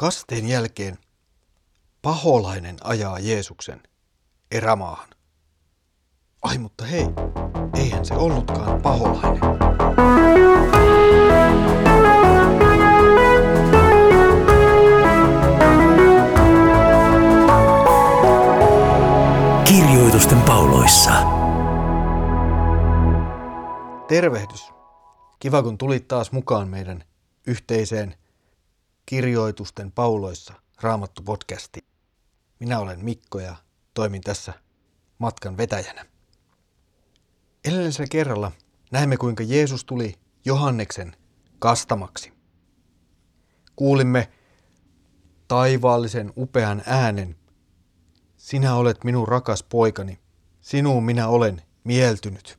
Kasteen jälkeen paholainen ajaa Jeesuksen erämaahan. Ai mutta hei, eihän se ollutkaan paholainen. Kirjoitusten pauloissa. Tervehdys. Kiva kun tulit taas mukaan meidän yhteiseen Kirjoitusten pauloissa Raamattu podcasti. Minä olen Mikko ja toimin tässä matkan vetäjänä. Edellisellä kerralla näemme kuinka Jeesus tuli Johanneksen kastamaksi. Kuulimme taivaallisen upean äänen. Sinä olet minun rakas poikani, sinuun minä olen mieltynyt.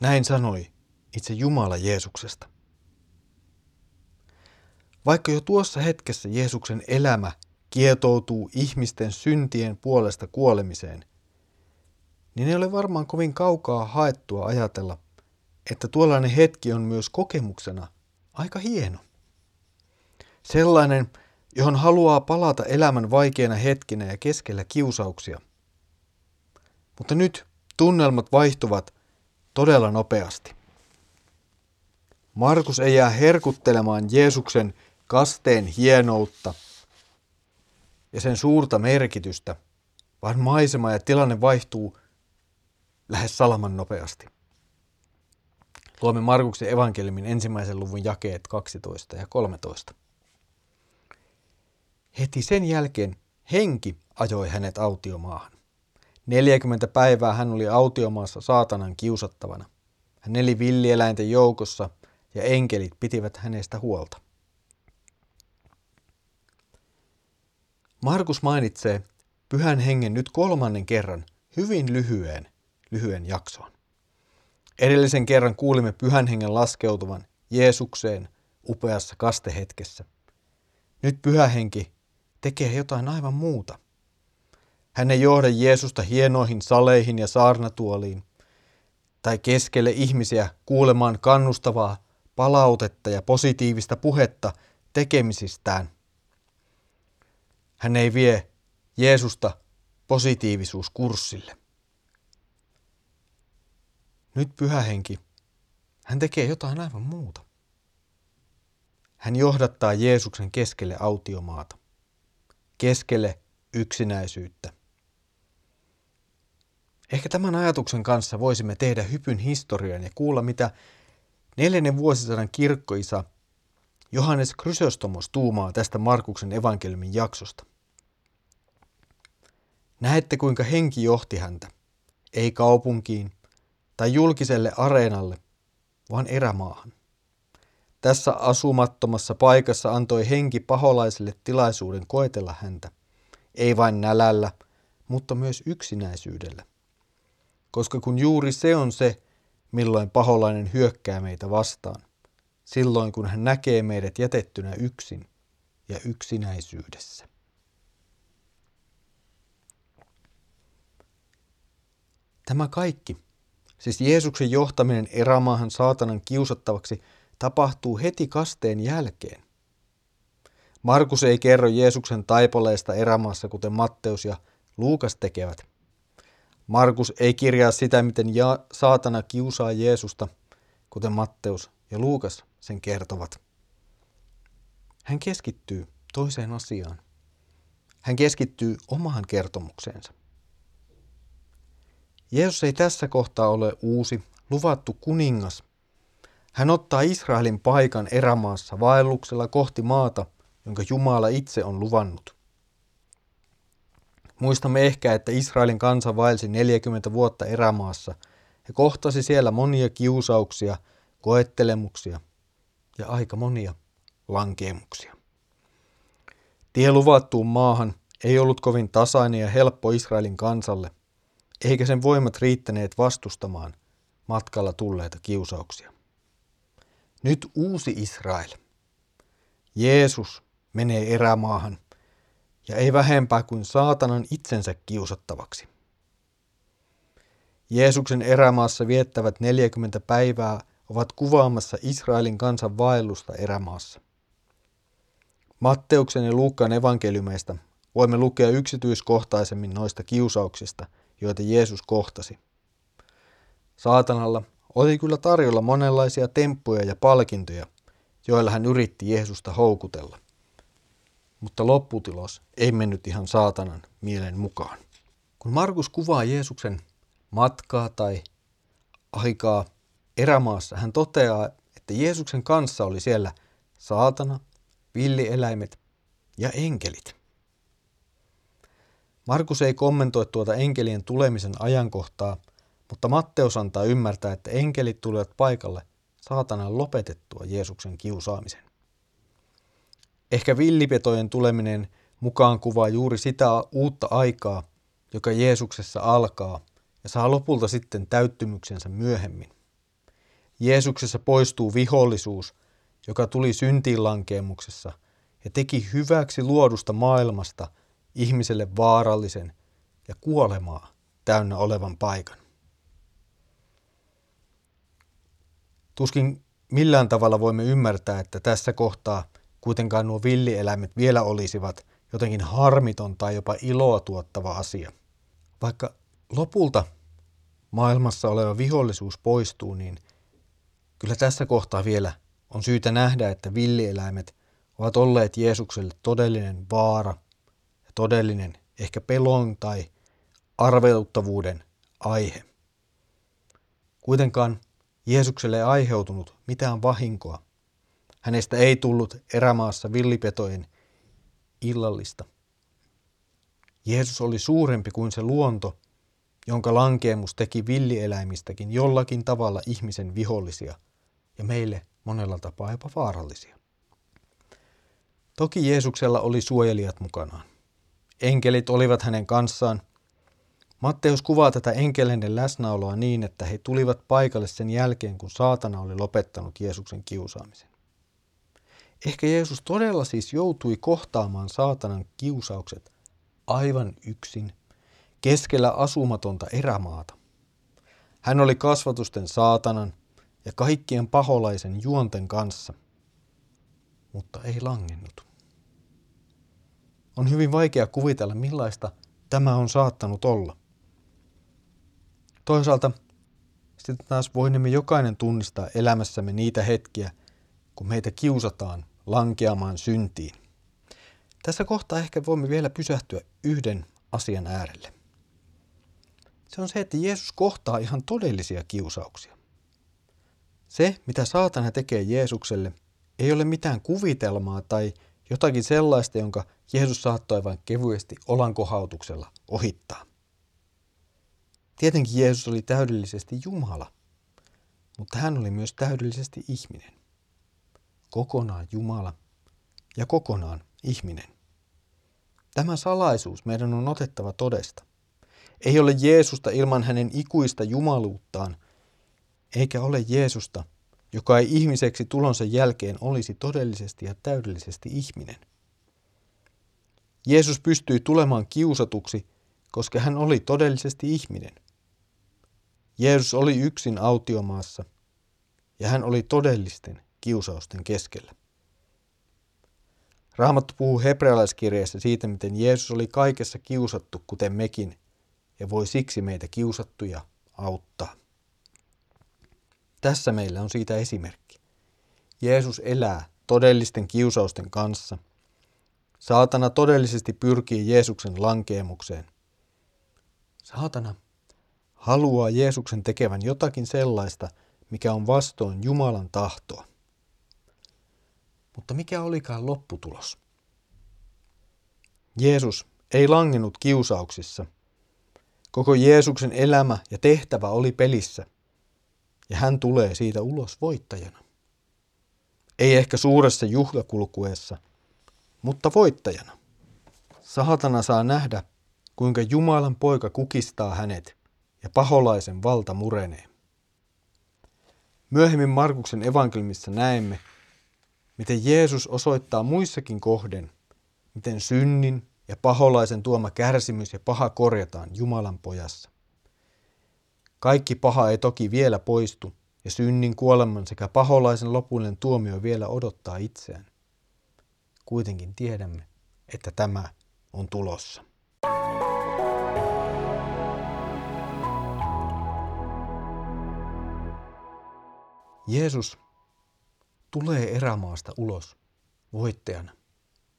Näin sanoi itse Jumala Jeesuksesta. Vaikka jo tuossa hetkessä Jeesuksen elämä kietoutuu ihmisten syntien puolesta kuolemiseen, niin ei ole varmaan kovin kaukaa haettua ajatella, että tuollainen hetki on myös kokemuksena aika hieno. Sellainen, johon haluaa palata elämän vaikeina hetkinä ja keskellä kiusauksia. Mutta nyt tunnelmat vaihtuvat todella nopeasti. Markus ei jää herkuttelemaan Jeesuksen kasteen hienoutta ja sen suurta merkitystä, vaan maisema ja tilanne vaihtuu lähes salaman nopeasti. Luomme Markuksen evankeliumin ensimmäisen luvun jakeet 12 ja 13. Heti sen jälkeen henki ajoi hänet autiomaahan. 40 päivää hän oli autiomaassa saatanan kiusattavana. Hän eli villieläinten joukossa ja enkelit pitivät hänestä huolta. Markus mainitsee pyhän hengen nyt kolmannen kerran hyvin lyhyen, lyhyen jaksoon. Edellisen kerran kuulimme pyhän hengen laskeutuvan Jeesukseen upeassa kastehetkessä. Nyt pyhä henki tekee jotain aivan muuta. Hän ei johda Jeesusta hienoihin saleihin ja saarnatuoliin, tai keskelle ihmisiä kuulemaan kannustavaa palautetta ja positiivista puhetta tekemisistään – hän ei vie Jeesusta positiivisuuskurssille. Nyt pyhähenki, hän tekee jotain aivan muuta. Hän johdattaa Jeesuksen keskelle autiomaata, keskelle yksinäisyyttä. Ehkä tämän ajatuksen kanssa voisimme tehdä hypyn historian ja kuulla, mitä neljännen vuosisadan kirkkoisa Johannes Chrysostomos tuumaa tästä Markuksen evankeliumin jaksosta. Näette kuinka henki johti häntä, ei kaupunkiin tai julkiselle areenalle, vaan erämaahan. Tässä asumattomassa paikassa antoi henki paholaiselle tilaisuuden koetella häntä, ei vain nälällä, mutta myös yksinäisyydellä. Koska kun juuri se on se, milloin paholainen hyökkää meitä vastaan, silloin kun hän näkee meidät jätettynä yksin ja yksinäisyydessä. Tämä kaikki, siis Jeesuksen johtaminen erämaahan saatanan kiusattavaksi, tapahtuu heti kasteen jälkeen. Markus ei kerro Jeesuksen taipaleesta erämaassa, kuten Matteus ja Luukas tekevät. Markus ei kirjaa sitä, miten ja- saatana kiusaa Jeesusta, kuten Matteus ja Luukas sen kertovat. Hän keskittyy toiseen asiaan. Hän keskittyy omaan kertomukseensa. Jeesus ei tässä kohtaa ole uusi, luvattu kuningas. Hän ottaa Israelin paikan erämaassa vaelluksella kohti maata, jonka Jumala itse on luvannut. Muistamme ehkä, että Israelin kansa vaelsi 40 vuotta erämaassa ja kohtasi siellä monia kiusauksia, koettelemuksia ja aika monia lankeemuksia. Tie luvattuun maahan ei ollut kovin tasainen ja helppo Israelin kansalle – eikä sen voimat riittäneet vastustamaan matkalla tulleita kiusauksia. Nyt uusi Israel. Jeesus menee erämaahan ja ei vähempää kuin saatanan itsensä kiusattavaksi. Jeesuksen erämaassa viettävät 40 päivää ovat kuvaamassa Israelin kansan vaellusta erämaassa. Matteuksen ja Luukkaan evankeliumeista voimme lukea yksityiskohtaisemmin noista kiusauksista, joita Jeesus kohtasi. Saatanalla oli kyllä tarjolla monenlaisia temppuja ja palkintoja, joilla hän yritti Jeesusta houkutella. Mutta lopputulos ei mennyt ihan saatanan mielen mukaan. Kun Markus kuvaa Jeesuksen matkaa tai aikaa erämaassa, hän toteaa, että Jeesuksen kanssa oli siellä saatana, villieläimet ja enkelit. Markus ei kommentoi tuota enkelien tulemisen ajankohtaa, mutta Matteus antaa ymmärtää, että enkelit tulivat paikalle saatanan lopetettua Jeesuksen kiusaamisen. Ehkä villipetojen tuleminen mukaan kuvaa juuri sitä uutta aikaa, joka Jeesuksessa alkaa ja saa lopulta sitten täyttymyksensä myöhemmin. Jeesuksessa poistuu vihollisuus, joka tuli syntiinlankeemuksessa ja teki hyväksi luodusta maailmasta ihmiselle vaarallisen ja kuolemaa täynnä olevan paikan. Tuskin millään tavalla voimme ymmärtää, että tässä kohtaa kuitenkaan nuo villieläimet vielä olisivat jotenkin harmiton tai jopa iloa tuottava asia. Vaikka lopulta maailmassa oleva vihollisuus poistuu, niin kyllä tässä kohtaa vielä on syytä nähdä, että villieläimet ovat olleet Jeesukselle todellinen vaara todellinen ehkä pelon tai arveluttavuuden aihe. Kuitenkaan Jeesukselle ei aiheutunut mitään vahinkoa. Hänestä ei tullut erämaassa villipetojen illallista. Jeesus oli suurempi kuin se luonto, jonka lankeemus teki villieläimistäkin jollakin tavalla ihmisen vihollisia ja meille monella tapaa jopa vaarallisia. Toki Jeesuksella oli suojelijat mukanaan. Enkelit olivat hänen kanssaan. Matteus kuvaa tätä enkeleiden läsnäoloa niin, että he tulivat paikalle sen jälkeen, kun saatana oli lopettanut Jeesuksen kiusaamisen. Ehkä Jeesus todella siis joutui kohtaamaan saatanan kiusaukset aivan yksin keskellä asumatonta erämaata. Hän oli kasvatusten saatanan ja kaikkien paholaisen juonten kanssa, mutta ei langennut. On hyvin vaikea kuvitella, millaista tämä on saattanut olla. Toisaalta sitten taas voimme jokainen tunnistaa elämässämme niitä hetkiä, kun meitä kiusataan lankeamaan syntiin. Tässä kohtaa ehkä voimme vielä pysähtyä yhden asian äärelle. Se on se, että Jeesus kohtaa ihan todellisia kiusauksia. Se, mitä saatana tekee Jeesukselle, ei ole mitään kuvitelmaa tai jotakin sellaista, jonka Jeesus saattoi vain kevyesti olankohautuksella ohittaa. Tietenkin Jeesus oli täydellisesti Jumala, mutta hän oli myös täydellisesti ihminen. Kokonaan Jumala ja kokonaan ihminen. Tämä salaisuus meidän on otettava todesta. Ei ole Jeesusta ilman hänen ikuista jumaluuttaan, eikä ole Jeesusta, joka ei ihmiseksi tulonsa jälkeen olisi todellisesti ja täydellisesti ihminen. Jeesus pystyi tulemaan kiusatuksi, koska hän oli todellisesti ihminen. Jeesus oli yksin autiomaassa ja hän oli todellisten kiusausten keskellä. Raamattu puhuu hebrealaiskirjeessä siitä, miten Jeesus oli kaikessa kiusattu, kuten mekin, ja voi siksi meitä kiusattuja auttaa. Tässä meillä on siitä esimerkki. Jeesus elää todellisten kiusausten kanssa. Saatana todellisesti pyrkii Jeesuksen lankeemukseen. Saatana haluaa Jeesuksen tekevän jotakin sellaista, mikä on vastoin Jumalan tahtoa. Mutta mikä olikaan lopputulos? Jeesus ei langennut kiusauksissa. Koko Jeesuksen elämä ja tehtävä oli pelissä – ja hän tulee siitä ulos voittajana. Ei ehkä suuressa juhlakulkuessa, mutta voittajana. Saatana saa nähdä, kuinka Jumalan poika kukistaa hänet ja paholaisen valta murenee. Myöhemmin Markuksen evankeliumissa näemme, miten Jeesus osoittaa muissakin kohden, miten synnin ja paholaisen tuoma kärsimys ja paha korjataan Jumalan pojassa. Kaikki paha ei toki vielä poistu, ja synnin kuoleman sekä paholaisen lopullinen tuomio vielä odottaa itseään. kuitenkin tiedämme, että tämä on tulossa. Jeesus tulee erämaasta ulos voittajana.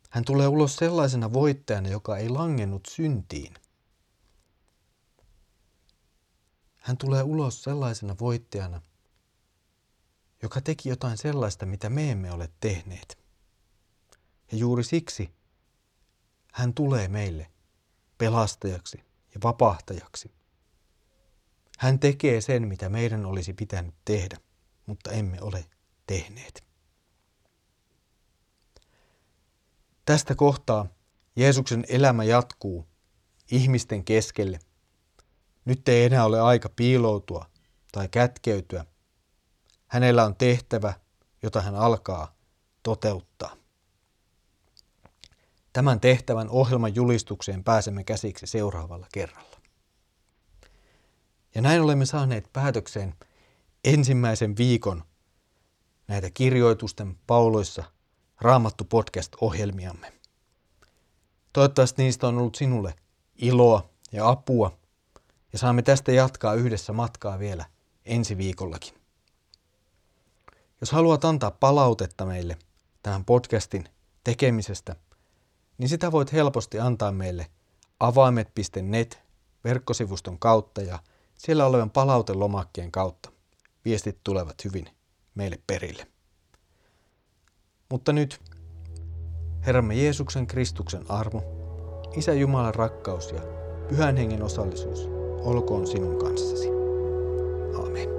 Hän tulee ulos sellaisena voittajana, joka ei langennut syntiin. Hän tulee ulos sellaisena voittajana, joka teki jotain sellaista, mitä me emme ole tehneet. Ja juuri siksi hän tulee meille pelastajaksi ja vapahtajaksi. Hän tekee sen, mitä meidän olisi pitänyt tehdä, mutta emme ole tehneet. Tästä kohtaa Jeesuksen elämä jatkuu ihmisten keskelle. Nyt ei enää ole aika piiloutua tai kätkeytyä. Hänellä on tehtävä, jota hän alkaa toteuttaa. Tämän tehtävän ohjelman julistukseen pääsemme käsiksi seuraavalla kerralla. Ja näin olemme saaneet päätökseen ensimmäisen viikon näitä kirjoitusten pauloissa Raamattu podcast-ohjelmiamme. Toivottavasti niistä on ollut sinulle iloa ja apua ja saamme tästä jatkaa yhdessä matkaa vielä ensi viikollakin. Jos haluat antaa palautetta meille tähän podcastin tekemisestä, niin sitä voit helposti antaa meille avaimet.net verkkosivuston kautta ja siellä olevan palautelomakkeen kautta. Viestit tulevat hyvin meille perille. Mutta nyt Herramme Jeesuksen Kristuksen armo, Isä Jumalan rakkaus ja Pyhän Hengen osallisuus olkoon sinun kanssasi. Amen.